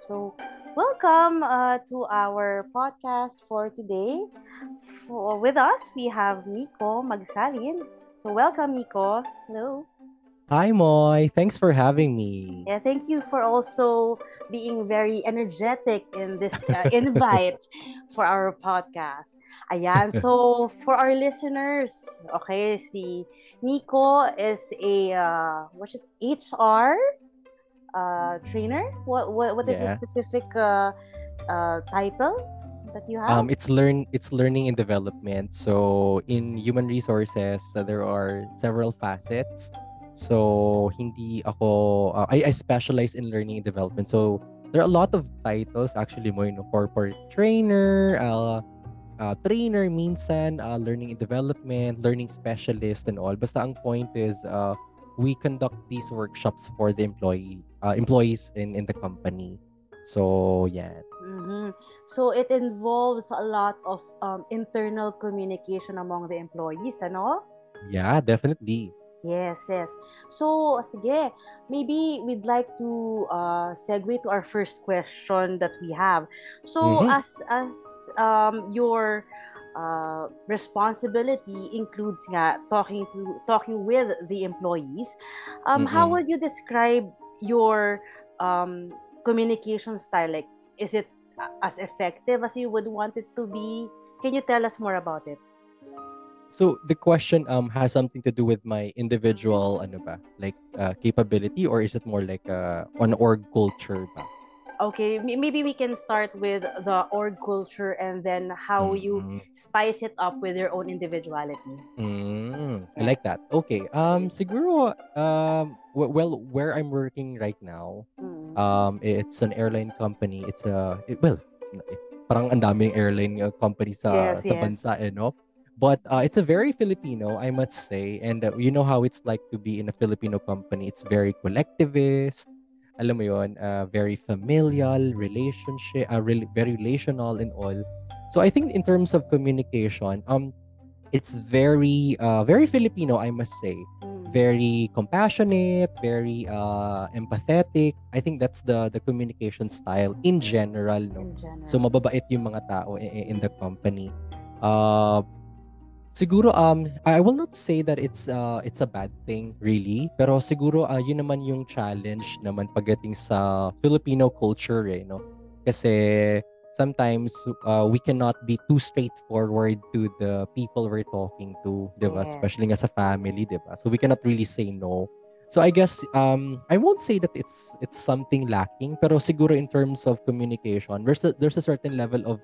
So, welcome uh, to our podcast for today. For, with us, we have Nico Magsalin. So, welcome, Nico. Hello. Hi, Moy. Thanks for having me. Yeah, thank you for also being very energetic in this uh, invite for our podcast. Ayan, so for our listeners, okay, si Nico is a uh, what's it, HR uh, trainer? What what, what is Yeah. the specific uh, uh, title that you have? Um, it's learn it's learning and development. So in human resources, uh, there are several facets. So hindi ako uh, I, I specialize in learning and development. So there are a lot of titles actually mo, know, corporate trainer, uh, uh, trainer minsan, uh, learning and development, learning specialist and all. Basta ang point is uh, we conduct these workshops for the employee uh, employees in in the company. So yeah. Mhm. So it involves a lot of um, internal communication among the employees, ano? Yeah, definitely. Yes, yes. So, sige, maybe we'd like to uh, segue to our first question that we have. So, Mhm. as as um, your uh, responsibility includes nga talking to talking with the employees, um, how Mm-mm. would you describe your um, communication style? Like, is it as effective as you would want it to be? Can you tell us more about it? So the question um has something to do with my individual ano ba? Like uh, capability or is it more like uh, on org culture ba? Okay, maybe we can start with the org culture and then how you Mm, spice it up with your own individuality. mm, I like that. Okay. Um siguro um w- well where I'm working right now Mm. um it's an airline company. It's a it, well eh, parang ang daming airline uh, company sa Yes, sa yes. bansa eh no. But uh, it's a very Filipino, I must say. And uh, you know how it's like to be in a Filipino company. It's very collectivist. Alam mo yon, uh, very familial, relationship, uh, rel- very relational and all. So I think in terms of communication, um, it's very, uh, very Filipino, I must say. Mm. Very compassionate, very uh, empathetic. I think that's the the communication style in general, no. In general. So mababait yung mga tao i- i- in the company. Uh siguro um I will not say that it's uh it's a bad thing really, pero siguro uh, yun naman yung challenge naman pagdating sa Filipino culture eh, no. Kasi sometimes uh, we cannot be too straightforward to the people we're talking to, 'di ba? Yes. Especially nga sa family, 'di ba? So we cannot really say no. So I guess um I won't say that it's it's something lacking, pero siguro in terms of communication, there's a, there's a certain level of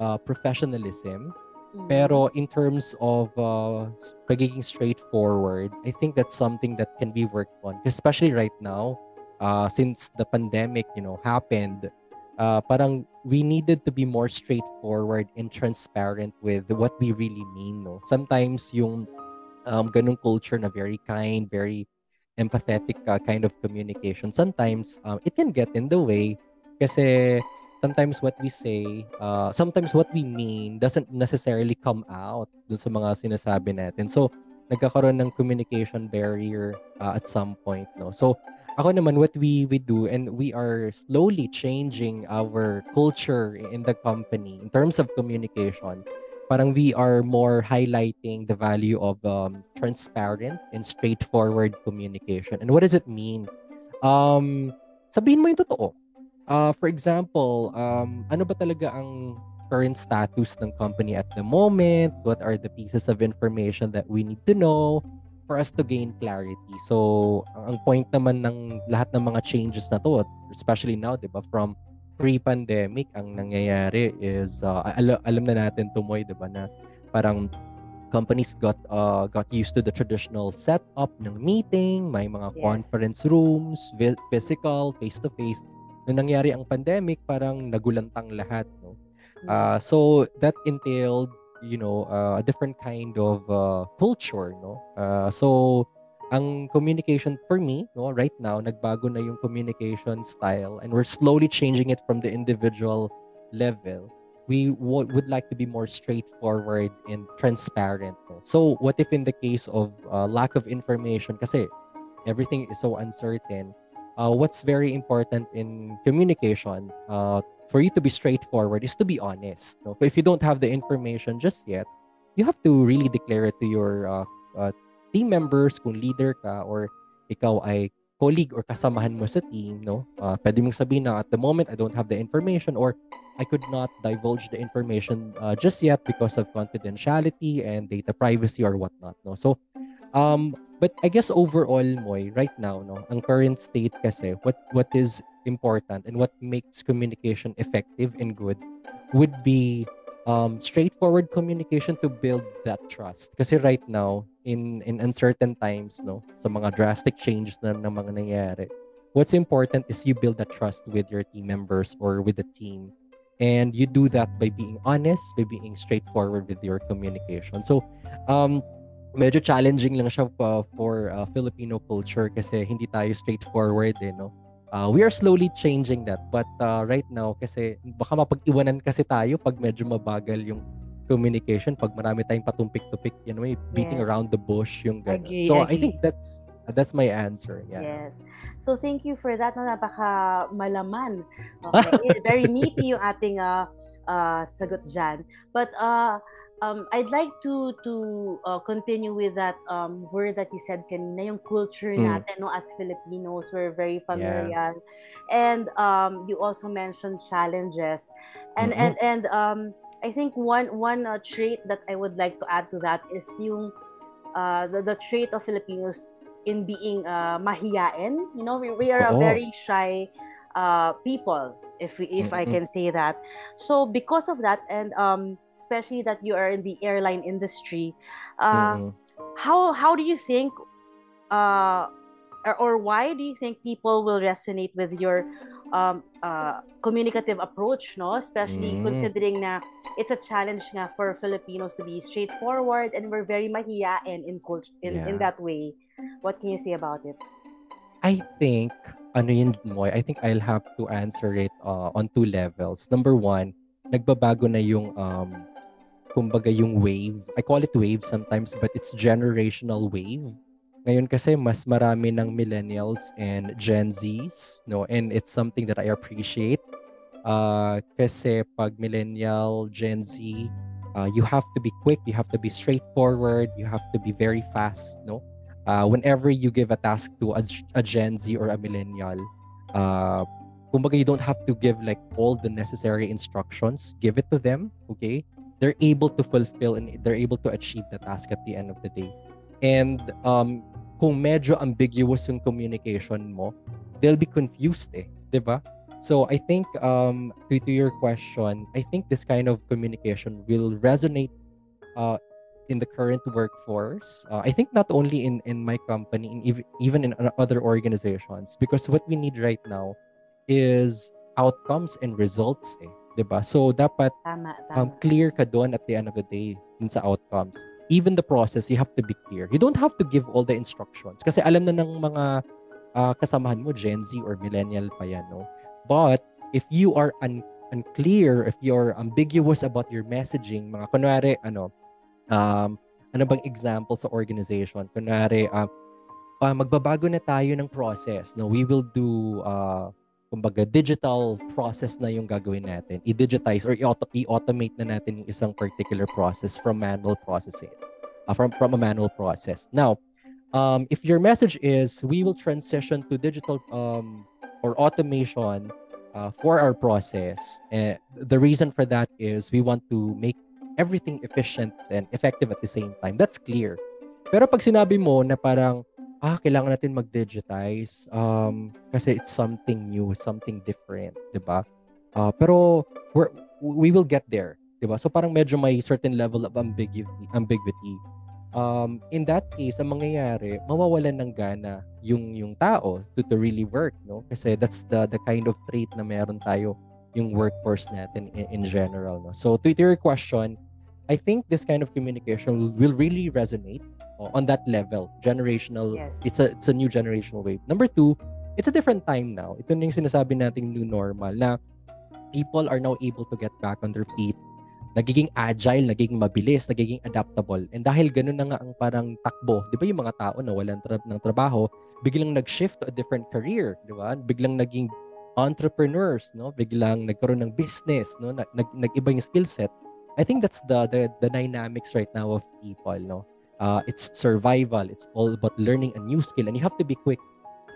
uh, professionalism. Mm. Pero in terms of uh, pagiging straightforward, I think that's something that can be worked on. Especially right now, uh, since the pandemic, you know, happened, uh, parang we needed to be more straightforward and transparent with what we really mean. No, sometimes yung um, ganung culture na very kind, very empathetic uh, kind of communication, sometimes um, it can get in the way kasi sometimes what we say, uh, sometimes what we mean doesn't necessarily come out dun sa mga sinasabi natin. So, nagkakaroon ng communication barrier uh, at some point, no? So, ako naman, what we, we do, and we are slowly changing our culture in the company in terms of communication. Parang we are more highlighting the value of um, transparent and straightforward communication. And what does it mean? Um, sabihin mo yung totoo. Uh, for example, um, ano ba talaga ang current status ng company at the moment? What are the pieces of information that we need to know for us to gain clarity? So, ang point naman ng lahat ng mga changes na to, especially now, di ba, from pre-pandemic, ang nangyayari is, uh, al- alam na natin tumoy, di ba, na parang companies got uh, got used to the traditional setup ng meeting, may mga Yes. conference rooms, vi- physical, face-to-face. Nung nangyari ang pandemic, parang nagulantang lahat, no? Uh, so that entailed, you know, uh, a different kind of uh, culture, no? Uh, so ang communication for me, no, right now, nagbago na yung communication style and we're slowly changing it from the individual level. We w- would like to be more straightforward and transparent. No? So what if in the case of uh, lack of information, kasi everything is so uncertain, uh, what's very important in communication uh, for you to be straightforward is to be honest. If you don't have the information just yet, you have to really declare it to your uh, uh, team members kung leader ka or ikaw ay colleague or kasamahan mo sa team, no? Uh, pwede mong sabihin na at the moment I don't have the information or I could not divulge the information uh, just yet because of confidentiality and data privacy or whatnot, no? So, um, but I guess overall, Moy, right now, no, ang current state kasi, what what is important and what makes communication effective and good would be um, straightforward communication to build that trust. Kasi right now, in in uncertain times, no, sa mga drastic changes na ng mga what's important is you build that trust with your team members or with the team. And you do that by being honest, by being straightforward with your communication. So, um, medyo challenging lang siya uh, for uh, Filipino culture kasi hindi tayo straightforward eh, no? Uh, we are slowly changing that. But uh, right now, kasi baka mapag-iwanan kasi tayo pag medyo mabagal yung communication, pag marami tayong patumpik-tupik, you know, beating yes. around the bush, yung ganun. Agree, so, agree. I think that's that's my answer. Yeah. Yes. So, thank you for that. No, napaka malaman. Okay. Very meaty yung ating uh, uh, sagot dyan. But, uh, um, I'd like to to uh, continue with that um, word that you said kanina, yung culture mm. natin no as Filipinos, we're very familiar. Yeah. And um, you also mentioned challenges. And mm-hmm. and and um, I think one one uh, trait that I would like to add to that is yung uh, the, the trait of Filipinos in being uh, mahiyain. You know, we, we are a very shy uh, people, if we, if mm-hmm. I can say that. So because of that, and um, especially that you are in the airline industry. Uh, mm. How how do you think, uh, or, or why do you think people will resonate with your um, uh, communicative approach, no? Especially mm. considering na it's a challenge nga for Filipinos to be straightforward and we're very mahiyain in culture in, yeah. in that way. What can you say about it? I think ano yun mo, I think I'll have to answer it uh, on two levels. Number one, nagbabago na yung um kumbaga yung wave. I call it wave sometimes but it's generational wave. Ngayon kasi mas marami ng millennials and Gen Zs, no? And it's something that I appreciate. Uh, kasi pag millennial, Gen Z, uh, you have to be quick, you have to be straightforward, you have to be very fast, no? Uh, whenever you give a task to a, a Gen Z or a millennial, uh, you don't have to give like all the necessary instructions. Give it to them okay? They're able to fulfill and they're able to achieve the task at the end of the day. And um kung medyo ambiguous yung communication mo they'll be confused eh ba? so i think um to, to your question i think this kind of communication will resonate uh in the current workforce uh, i think not only in in my company in even in other organizations because what we need right now is outcomes and results eh. 'di ba? So dapat tama, tama. Um, clear ka doon at the end of the day dun sa outcomes. Even the process, you have to be clear. You don't have to give all the instructions kasi alam na ng mga uh, kasamahan mo Gen Z or millennial pa yan, no? But if you are un- unclear, if you're ambiguous about your messaging, mga kunwari ano, um, ano bang example sa organization? Kunwari, uh, uh, magbabago na tayo ng process. No, we will do uh, kumbaga digital process na yung gagawin natin. I-digitize or i-automate na natin yung isang particular process from manual processing. Uh, from from a manual process. Now, um, if your message is we will transition to digital um, or automation uh, for our process, uh, the reason for that is we want to make everything efficient and effective at the same time. That's clear. Pero pag sinabi mo na parang ah, kailangan natin mag-digitize um, kasi it's something new, something different, di ba? Uh, pero we're, we will get there, di ba? So parang medyo may certain level of ambiguity. ambiguity. Um, in that case, ang mangyayari, mawawalan ng gana yung yung tao to, to really work, no? Kasi that's the the kind of trait na meron tayo yung workforce natin in, in general, no? So to your question, I think this kind of communication will really resonate uh, on that level, generational. Yes. It's a it's a new generational wave. Number two, it's a different time now. Ito na yung sinasabi nating new normal na people are now able to get back on their feet. nagiging agile, nagiging mabilis, nagiging adaptable. And dahil ganun na nga ang parang takbo, 'di ba yung mga tao na walang tra- ng trabaho, biglang nag-shift to a different career, 'di ba? Biglang naging entrepreneurs, no? Biglang nagkaroon ng business, no? Nag, nag nag-iba yung skill set. I think that's the, the the dynamics right now of people, no? Uh, it's survival. It's all about learning a new skill and you have to be quick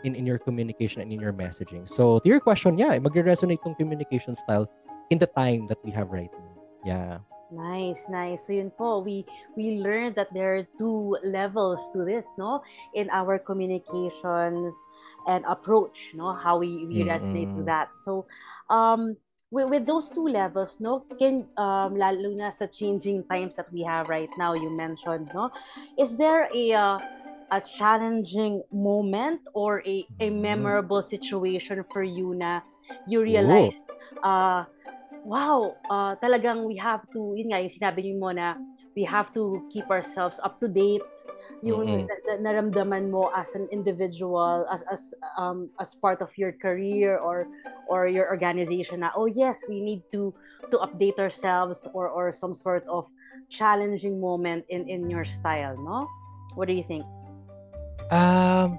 in, in your communication and in your messaging. So to your question, yeah, magre-resonate yung communication style in the time that we have right now. Yeah. Nice, nice. So yun po, we we learned that there are two levels to this, no? In our communications and approach, no? How we, we resonate to that. So um with, with those two levels, no, can um lalo na sa changing times that we have right now, you mentioned, no? Is there a uh, a challenging moment or a, a memorable situation for you na you realized uh wow, uh, talagang we have to, yun nga, yung sinabi niyo mo na we have to keep ourselves up to date. Yung Mm-mm. na- na- naramdaman mo as an individual, as as um as part of your career or or your organization na oh yes, we need to to update ourselves or or some sort of challenging moment in in your style, no? What do you think? Um,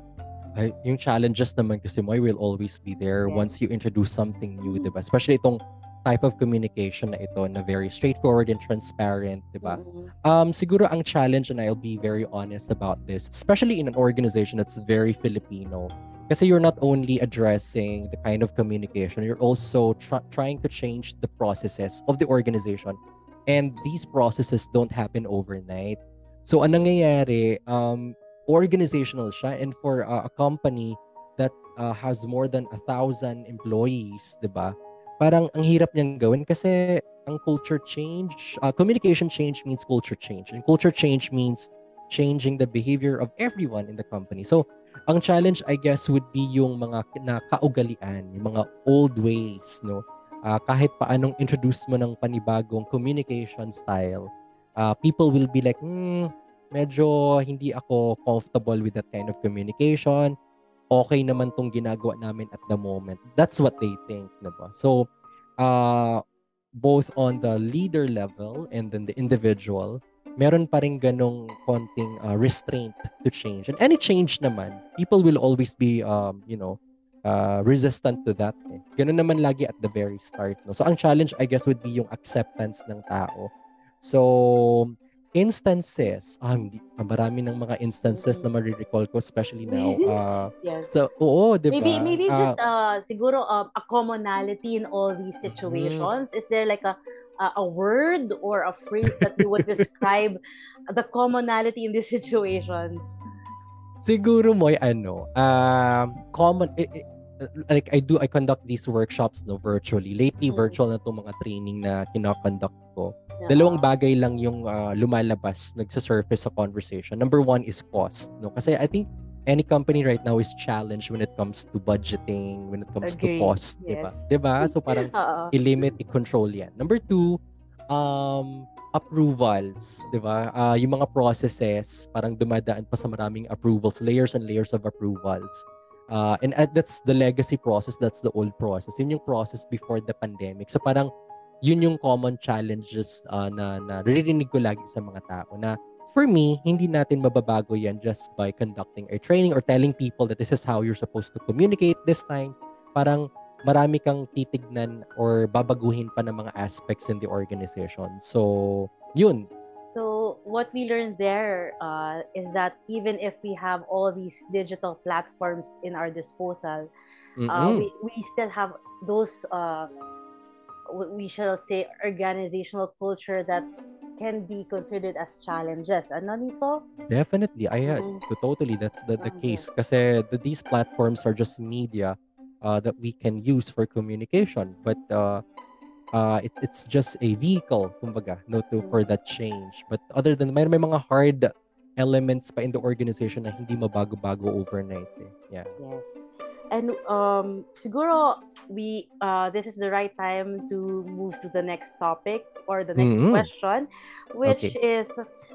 ay, yung challenges naman kasi mo will always be there Yes. once you introduce something new, 'di ba? Especially itong type of communication na ito na very straightforward and transparent, 'di ba? Mm, Um, siguro ang challenge, and I'll be very honest about this, especially in an organization that's very Filipino, kasi you're not only addressing the kind of communication, you're also tr- trying to change the processes of the organization. And these processes don't happen overnight. So, ang nangyayari, um, organizational siya. And for uh, a company that uh, has more than a thousand employees, di ba? Parang ang hirap niyang gawin kasi ang culture change, uh, communication change means culture change. And culture change means changing the behavior of everyone in the company. So, ang challenge, I guess, would be yung mga nakaugalian, yung mga old ways, no? Ah, kahit paanong introduce mo ng panibagong communication style, uh, people will be like, hmm, medyo hindi ako comfortable with that kind of communication. Okay naman tong ginagawa namin at the moment. That's what they think, diba? So, uh, both on the leader level and then the individual, meron pa rin ganong konting uh, restraint to change. And any change naman, people will always be, um, you know, uh, resistant to that. Eh. Ganun naman lagi at the very start. No? So, ang challenge, I guess, would be yung acceptance ng tao. So, instances, ah, hindi, ah, marami ng mga instances na marirecall ko, especially now. Uh, Yes. so, oo, di ba? Maybe maybe Ah, just uh siguro um, a commonality in all these situations. Is there like a a, a word or a phrase that you would describe the commonality in these situations? Siguro mo ano, um, common, eh, eh, like I do, I conduct these workshops no virtually. Lately, Mm. virtual na itong mga training na kinakonduct ko. Dalawang bagay lang yung ah, lumalabas, nagsa-surface sa conversation. Number one is cost. No? Kasi I think any company right now is challenged when it comes to budgeting, when it comes Agree. to cost. Yes. Diba? So parang i-limit, i-control yan. Number two, um, approvals, di ba? Ah, yung mga processes, parang dumadaan pa sa maraming approvals, layers and layers of approvals. Uh, and that's the legacy process, that's the old process. Yun yung process before the pandemic. So parang yun yung common challenges uh, na, na naririnig ko lagi sa mga tao na for me, hindi natin mababago yan just by conducting a training or telling people that this is how you're supposed to communicate this time. Parang marami kang titignan or babaguhin pa ng mga aspects in the organization. So, yun. So what we learned there uh, is that even if we have all these digital platforms in our disposal, uh, Mm-mm. we, we still have those uh, we shall say organizational culture that can be considered as challenges. Ano nito? Definitely. I uh, to- totally that's the, the Okay. case kasi the, these platforms are just media uh, that we can use for communication but uh, it, it's just a vehicle kumbaga no to for that change but other than may, may mga hard elements pa in the organization na hindi mabago-bago overnight eh. yeah Yes. And um, siguro we uh, this is the right time to move to the next topic or the next Mhm. question, which is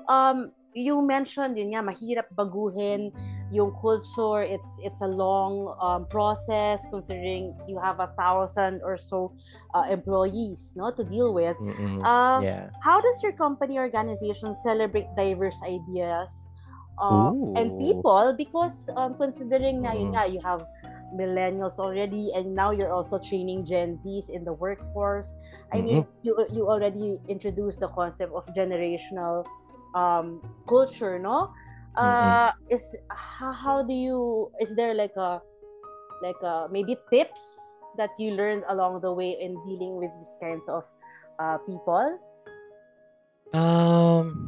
um, you mentioned yun nga mahirap baguhin yung culture. It's it's a long um, process considering you have a thousand or so uh, employees no to deal with. Uh, yeah. how does your company organization celebrate diverse ideas uh, and people? Because um, considering na yun nga you have millennials already and now you're also training gen z's in the workforce. I mm-hmm. mean you you already introduced the concept of generational um, culture, no? Uh, mm-hmm. is how, how do you is there like a like a maybe tips that you learned along the way in dealing with these kinds of uh, people? Um,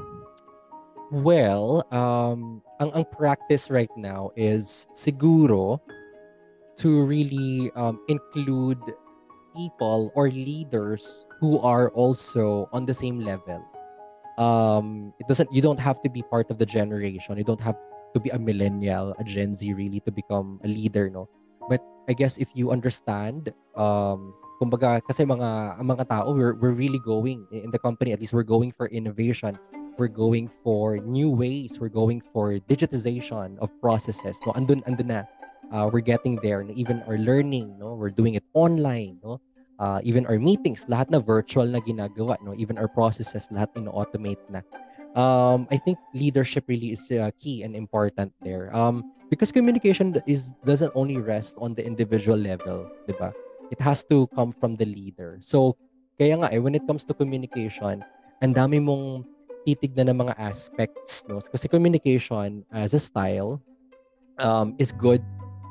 well, um, ang ang practice right now is siguro to really um, include people or leaders who are also on the same level um it doesn't you don't have to be part of the generation. You don't have to be a millennial a gen z really to become a leader no? But i guess if you understand um kumbaga kasi mga mga tao we're, we're really going in the company at least we're going for innovation. We're going for new ways. We're going for digitization of processes no? Andun andun na uh, we're getting there even our learning no? We're doing it online no uh, even our meetings, lahat na virtual na ginagawa, no? Even our processes, lahat ino-automate na. Um, I think leadership really is uh, key and important there. Um, because communication is doesn't only rest on the individual level, 'di ba? It has to come from the leader. So, kaya nga eh, when it comes to communication, ang dami mong titignan ng mga aspects, no? Kasi communication as a style um, is good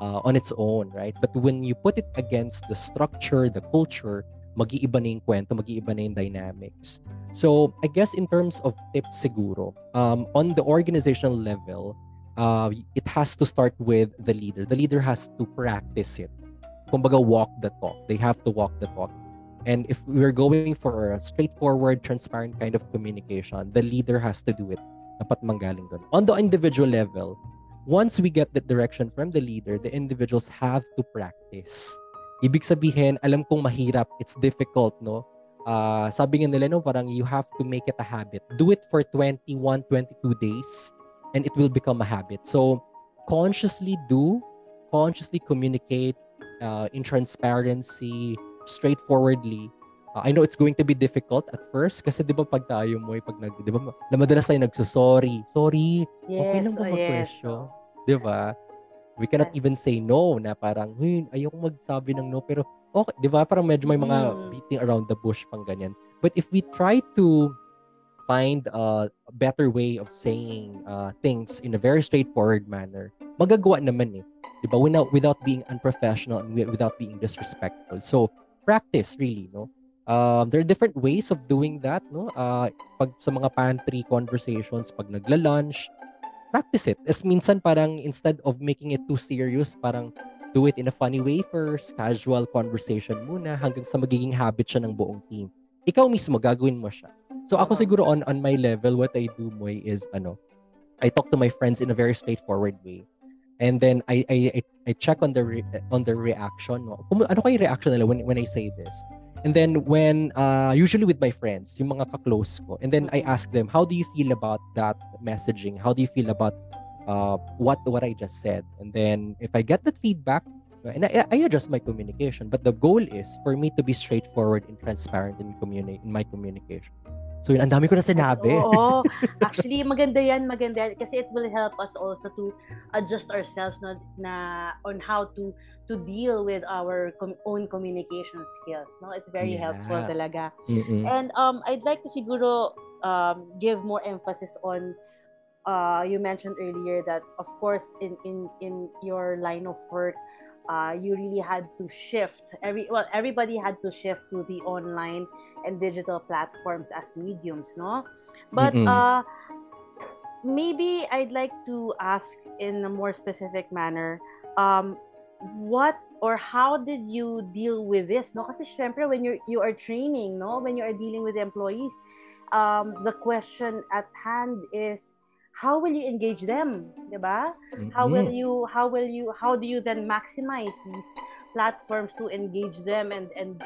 uh, on its own, right? But when you put it against the structure, the culture, mag-iiba na yung kwento, mag-iiba na yung dynamics. So, I guess in terms of tips siguro, um, on the organizational level, uh, it has to start with the leader. The leader has to practice it. Kumbaga, walk the talk. They have to walk the talk. And if we're going for a straightforward, transparent kind of communication, the leader has to do it. Dapat manggaling doon. On the individual level, once we get that direction from the leader, the individuals have to practice. Ibig sabihin, alam kong mahirap, it's difficult, no? Uh, sabi nga nila, no, parang you have to make it a habit. Do it for 21, 22 days, and it will become a habit. So, consciously do, consciously communicate uh, in transparency, straightforwardly. Uh, I know it's going to be difficult at first kasi 'di ba pag tayo mo pag nag 'di ba na madalas tayo nagso-sorry. Sorry. Yes, okay lang ba oh, yes. 'Di ba? We cannot even say no na parang, "Huy, ayoko magsabi ng no." Pero okay, 'di ba? Parang medyo may mga mm. beating around the bush pang ganyan. But if we try to find a better way of saying uh, things in a very straightforward manner, magagawa naman eh. 'Di ba? Without without being unprofessional and without being disrespectful. So, practice really, no? Um, there are different ways of doing that, no? Uh, pag sa mga pantry conversations, pag nagla-lunch, practice it. As minsan parang instead of making it too serious, parang do it in a funny way first, casual conversation muna hanggang sa magiging habit siya ng buong team. Ikaw mismo gagawin mo siya. So ako siguro on on my level what I do mo is ano, I talk to my friends in a very straightforward way. And then I I I check on the re, on the reaction. No? Ano kay reaction nila when when I say this? And then when uh, usually with my friends, yung mga ka-close ko, and then I ask them, how do you feel about that messaging? How do you feel about uh, what what I just said? And then if I get that feedback, and I, I adjust my communication, but the goal is for me to be straightforward and transparent in communi- in my communication. So yun, ang dami ko na sinabi. Oo. Actually, maganda yan, maganda yan. Kasi it will help us also to adjust ourselves no, na on how to to deal with our com- own communication skills. No, it's very yeah. helpful talaga. Mm-mm. And um, I'd like to siguro um, give more emphasis on. Uh, you mentioned earlier that, of course, in in in your line of work, uh, you really had to shift. Every well, everybody had to shift to the online and digital platforms as mediums, no? But uh, maybe I'd like to ask in a more specific manner. Um, what or how did you deal with this no kasi syempre when you you are training no when you are dealing with employees um the question at hand is how will you engage them diba mm-hmm. how will you how will you how do you then maximize these platforms to engage them and and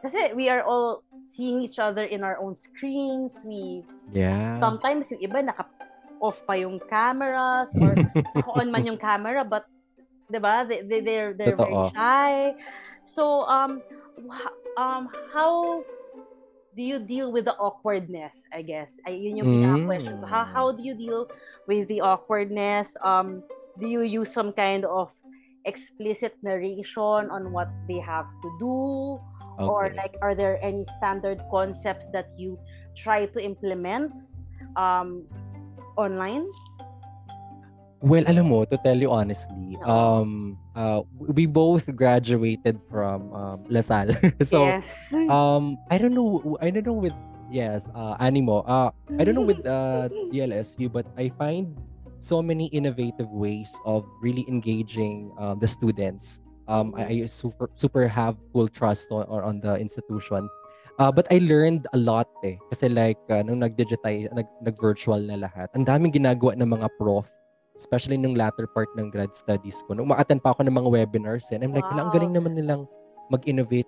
kasi we are all seeing each other in our own screens we yeah sometimes yung iba naka off pa yung cameras or on man yung camera but 'di ba? They, they they're they're very shy. So um um how do you deal with the awkwardness, I guess? Ay yun yung pinaka-question How how do you deal with the awkwardness? Um do you use some kind of explicit narration on what they have to do? Okay. Or like are there any standard concepts that you try to implement um online? Well, alam mo, to tell you honestly, um, uh, we both graduated from um, LaSalle. so, yes. um, I don't know, I don't know with, yes, uh, Animo, uh, I don't know with uh, DLSU, but I find so many innovative ways of really engaging uh, the students. Um, I, I super, super have full trust on, on the institution. Uh, but I learned a lot eh. Kasi like, uh, nung nag-digitize, nag, nag-virtual na lahat, ang daming ginagawa ng mga prof especially nung latter part ng grad studies ko. Nung ma-attend pa ako ng mga webinars, and I'm like, wow. ang galing naman nilang mag-innovate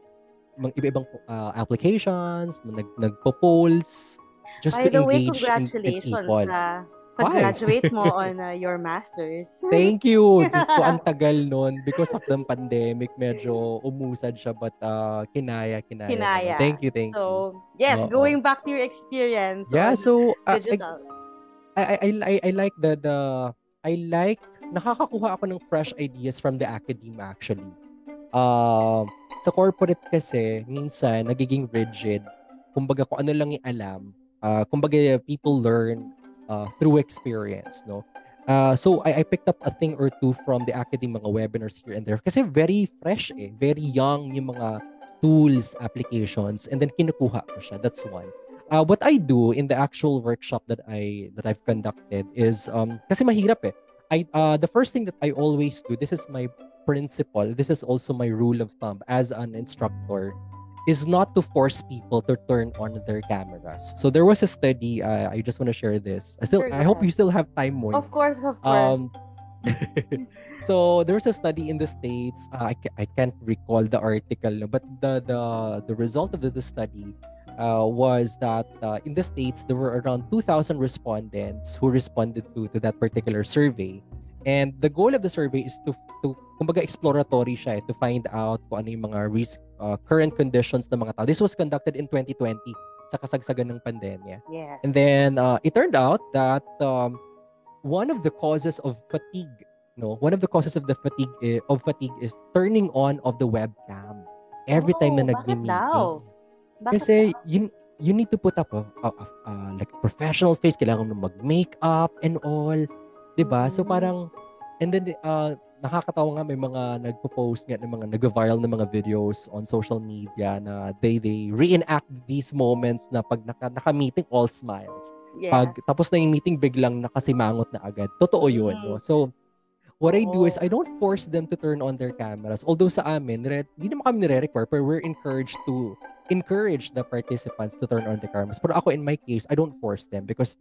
mga iba-ibang uh, applications, nag nagpo-polls, just By to way, engage congratulations in, in people. Sa pag-graduate mo on uh, your masters. Thank you. Just po ang tagal nun because of the pandemic, medyo umusad siya but uh, kinaya, kinaya. Kinaya. Thank you, thank so, you. So, yes, Uh-oh. going back to your experience. Yeah, so uh, I, I, I, I like the, the I like, nakakakuha ako ng fresh ideas from the academe actually. Uh, sa corporate kasi, minsan, nagiging rigid. Kumbaga, kung ano lang yung alam. Uh, kumbaga, people learn uh, through experience, no? Uh, so, I, I picked up a thing or two from the academe mga webinars here and there. Kasi very fresh eh. Very young yung mga tools, applications. And then, kinukuha ko siya. That's one uh, what I do in the actual workshop that I that I've conducted is um kasi mahirap eh. I uh, the first thing that I always do, this is my principle, this is also my rule of thumb as an instructor is not to force people to turn on their cameras. So there was a study, uh, I just want to share this. I still sure, I hope you still have time more. Of course, of course. Um, so there was a study in the states. Uh, I, I can't recall the article, but the the the result of the study uh, was that uh, in the States, there were around 2,000 respondents who responded to, to that particular survey. And the goal of the survey is to, to kumbaga exploratory siya, eh, to find out kung ano yung mga risk, uh, current conditions ng mga tao. This was conducted in 2020 sa kasagsagan ng pandemya. Yes. And then uh, it turned out that um, one of the causes of fatigue, no, one of the causes of the fatigue uh, of fatigue is turning on of the webcam every oh, time na nagmi-meeting. Bakit Kasi you, you need to put up a, a, a, a like professional face, kailangan mo mag-makeup and all. ba? Mm-hmm. So parang and then uh, nakakatawa nga may mga nagpo-post nga ng mga nag-viral na mga videos on social media na they they reenact these moments na pag naka, naka-meeting all smiles. Yeah. Pag tapos na yung meeting biglang nakasimangot na agad. Totoo 'yun, mm-hmm. no? So what I do is I don't force them to turn on their cameras. Although sa amin, hindi naman kami nire-require, but we're encouraged to encourage the participants to turn on the cameras. Pero ako, in my case, I don't force them because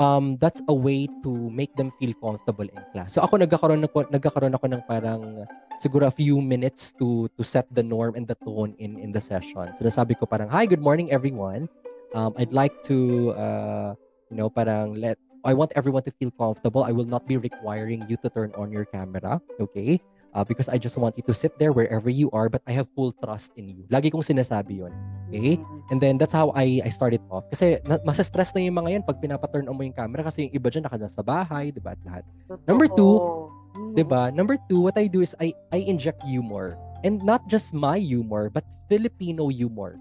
um, that's a way to make them feel comfortable in class. So ako, nagkakaroon, ako, nagkakaroon ako ng parang siguro a few minutes to to set the norm and the tone in in the session. So nasabi ko parang, Hi, good morning everyone. Um, I'd like to, uh, you know, parang let I want everyone to feel comfortable. I will not be requiring you to turn on your camera, okay? Uh, because I just want you to sit there wherever you are, but I have full trust in you. Lagi kong sinasabi yun. Okay? Mm-hmm. And then that's how I I started off. Kasi na, stress na yung mga yan pag pinapa-turn on mo yung camera kasi yung iba dyan naka sa bahay, di ba? At lahat. Number two, mm-hmm. di ba? Number two, what I do is I, I inject humor. And not just my humor, but Filipino humor.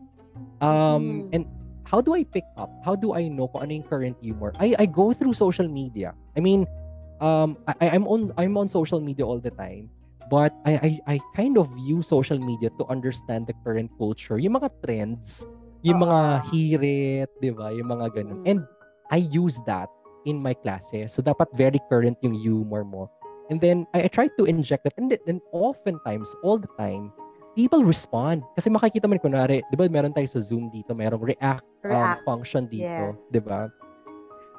Um, mm-hmm. And how do I pick up? How do I know kung ano yung current humor? I I go through social media. I mean, um I I'm on I'm on social media all the time. But I I I kind of use social media to understand the current culture, yung mga trends, yung mga hirit, 'di ba? Yung mga ganun. And I use that in my classes. So dapat very current yung humor mo. And then I, I try to inject that and then oftentimes all the time people respond. Kasi makikita mo kunwari, di ba meron tayo sa Zoom dito, merong react, um, react. Um, function dito, yes. di ba?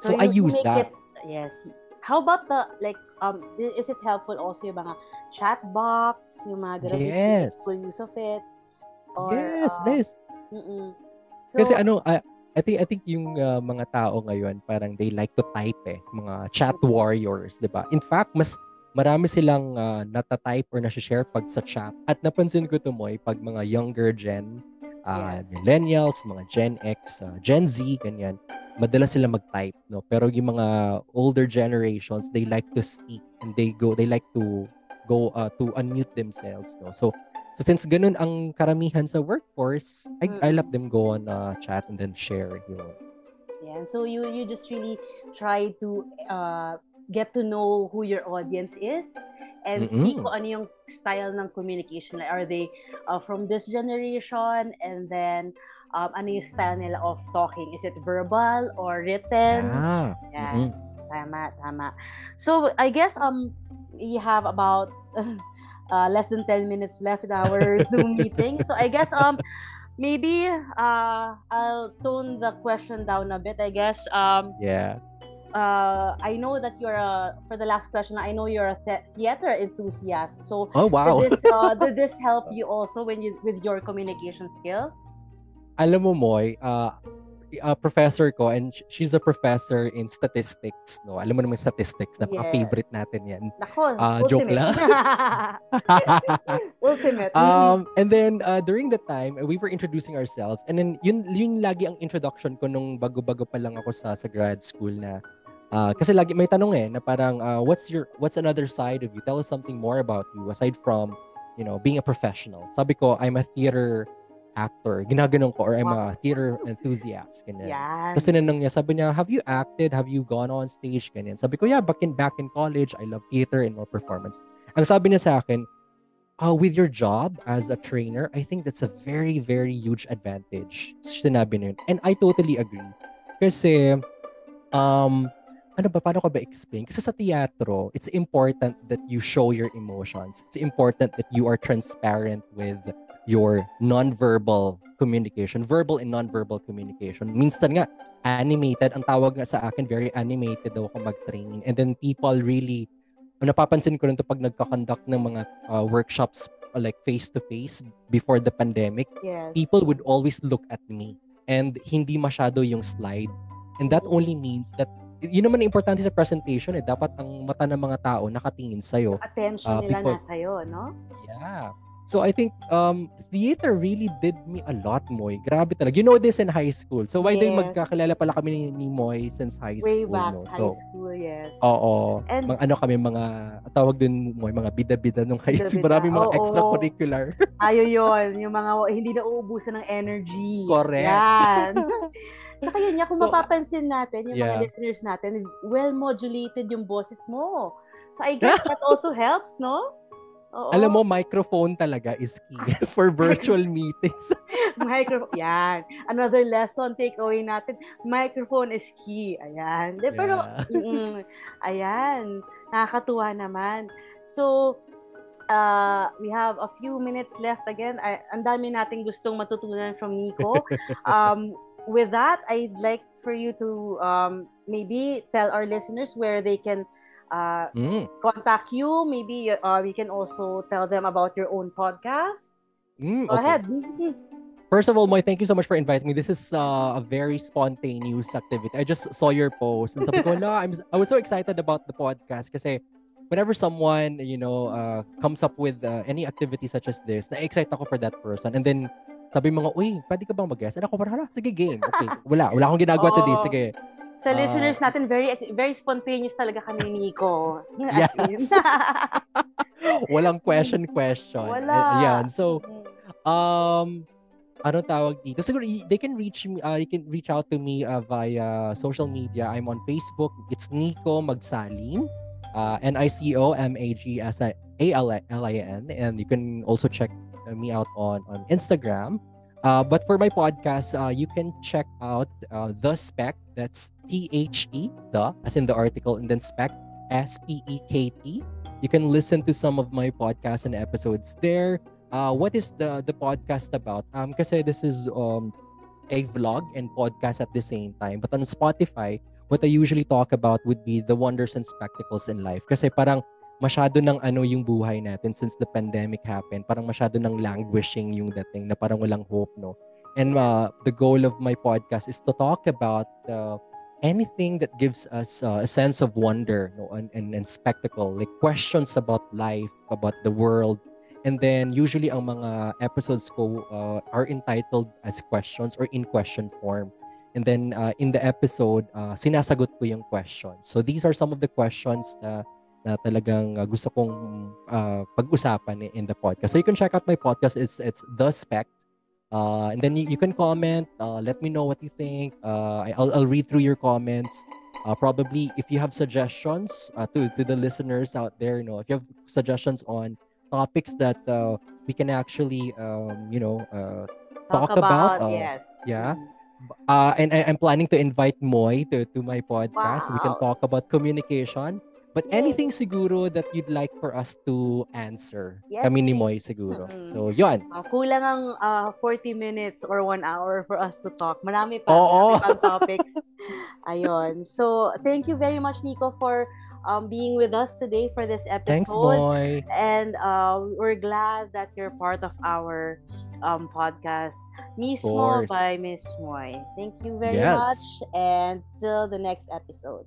So, so you, I use that. It, yes. How about the, like, um, is it helpful also yung mga chat box, yung mga ganun, yes. full use of it? Or, yes, uh, this. Mm-mm. So, Kasi ano, I, I I think I think yung uh, mga tao ngayon parang they like to type eh, mga chat warriors, 'di ba? In fact, mas marami silang uh, nata-type or na-share pag sa chat. At napansin ko to mo pag mga younger gen, uh, yes. millennials, mga Gen X, uh, Gen Z, ganyan, madalas sila mag-type, no? Pero yung mga older generations, they like to speak and they go they like to go uh, to unmute themselves, no? So So since ganun ang karamihan sa workforce, I, mm. I let them go on uh, chat and then share you know. Yeah, so you you just really try to uh, get to know who your audience is and Mm-mm. see kung ano yung style ng communication. Like, are they uh, from this generation? And then, um, ano yung style nila of talking? Is it verbal or written? Yeah. yeah. Mm-hmm. Tama, tama. So, I guess um, we have about uh, less than 10 minutes left in our Zoom meeting. So I guess um maybe uh I'll tone the question down a bit. I guess um yeah. Uh, I know that you're a for the last question. I know you're a th- theater enthusiast. So oh wow, did this, uh, did this help you also when you with your communication skills? Alam mo, Moy, uh, uh, professor ko and she's a professor in statistics, no? Alam mo naman statistics, napaka-favorite natin 'yan. Nako, uh, joke lang. ultimate. Um and then uh, during the time, we were introducing ourselves and then yun yun lagi ang introduction ko nung bago-bago pa lang ako sa sa grad school na uh, kasi lagi may tanong eh na parang uh, what's your what's another side of you? Tell us something more about you aside from you know being a professional. Sabi ko I'm a theater actor. Ginaganon ko or I'm a theater enthusiast. Ganyan. Yan. Tapos tinanong niya, sabi niya, have you acted? Have you gone on stage? Ganyan. Sabi ko, yeah, back in, back in college, I love theater and more performance. Ang sabi niya sa akin, uh, with your job as a trainer, I think that's a very, very huge advantage. Sinabi niya yun. And I totally agree. Kasi, um, ano ba, paano ko ba explain? Kasi sa teatro, it's important that you show your emotions. It's important that you are transparent with your non-verbal communication, verbal and non-verbal communication. Minsan nga, animated. Ang tawag nga sa akin, very animated daw ako mag-training. And then people really, napapansin ko rin to pag nagka-conduct ng mga uh, workshops like face-to-face before the pandemic, yes. people would always look at me. And hindi masyado yung slide. And that only means that yun naman ang importante sa presentation eh. Dapat ang mata ng mga tao nakatingin sa'yo. Attention uh, nila people, na sa'yo, no? Yeah. So I think um theater really did me a lot, Moy. Grabe talaga. You know this in high school. So why yes. din magkakilala pala kami ni, ni Moy since high Way school, back no? So, high school, yes. Oo. And, mga, ano kami mga tawag din Moy, mga bida-bida nung high school. Maraming mga oh, extracurricular. Ayo 'yon, yung mga hindi na uubusan ng energy. Correct. Yan. Saka yun nga, kung so, mapapansin natin, yung yeah. mga listeners natin, well-modulated yung boses mo. So I guess that also helps, no? Oo. Alam mo, microphone talaga is key for virtual meetings. microphone. Yan. Another lesson take away natin. Microphone is key. Ayan. De, pero, mm, ayan. Nakakatuwa naman. So, uh, we have a few minutes left again. I, ang dami nating gustong matutunan from Nico. Um, with that, I'd like for you to um, maybe tell our listeners where they can uh, mm. contact you. Maybe uh, we can also tell them about your own podcast. Mm, Go okay. ahead. First of all, Moy, thank you so much for inviting me. This is uh, a very spontaneous activity. I just saw your post and sabi ko, no, I'm, I was so excited about the podcast kasi whenever someone, you know, uh, comes up with uh, any activity such as this, na-excite ako for that person. And then, sabi mga, uy, pwede ka bang mag-guest? And ako, parang, sige, game. Okay, wala. Wala akong ginagawa oh. today. Sige. Sa uh, listeners natin, very very spontaneous talaga kami ni Nico. Yes. Walang question question. Wala. Yan. So, um, ano tawag dito? Siguro, they can reach me, uh, you can reach out to me uh, via social media. I'm on Facebook. It's Nico Magsalin. Uh, N-I-C-O-M-A-G-S-A-L-I-N. And you can also check me out on, on Instagram. Uh, but for my podcast, uh, you can check out uh, The Spec. That's T H E, the, as in the article, and then Spec, S P E K T. You can listen to some of my podcasts and episodes there. Uh, what is the the podcast about? Um, kasi this is um a vlog and podcast at the same time. But on Spotify, what I usually talk about would be the wonders and spectacles in life. Kasi parang masyado ng ano yung buhay natin since the pandemic happened. Parang masyado ng languishing yung dating na parang walang hope, no? And uh, the goal of my podcast is to talk about uh, anything that gives us uh, a sense of wonder no, and, and, and spectacle, like questions about life, about the world. And then usually ang mga episodes ko uh, are entitled as questions or in question form. And then uh, in the episode, uh, sinasagot ko yung questions. So these are some of the questions na na talagang uh, gusto kong uh, pag-usapan in the podcast. So you can check out my podcast. It's it's The Spect. Uh, and then you, you can comment. Uh, let me know what you think. Uh, I'll, I'll read through your comments. Uh, probably if you have suggestions uh, to to the listeners out there, you know, if you have suggestions on topics that uh, we can actually, um, you know, uh, talk, Talk about. about, uh, yes. yeah. Uh, and I, I'm planning to invite Moy to, to my podcast. We can Wow. talk about communication. But Yay. anything siguro that you'd like for us to answer. Yes, Kami ni Moy siguro. Mm-mm. So, yun. Uh, kulang ang uh, 40 minutes or 1 hour for us to talk. Marami pa. Oo. Marami pang topics. Ayun. So, thank you very much, Nico, for um, being with us today for this episode. Thanks, Moy. And uh, we're glad that you're part of our um, podcast, Mismo by Miss Moy. Thank you very Yes. much. And till the next episode.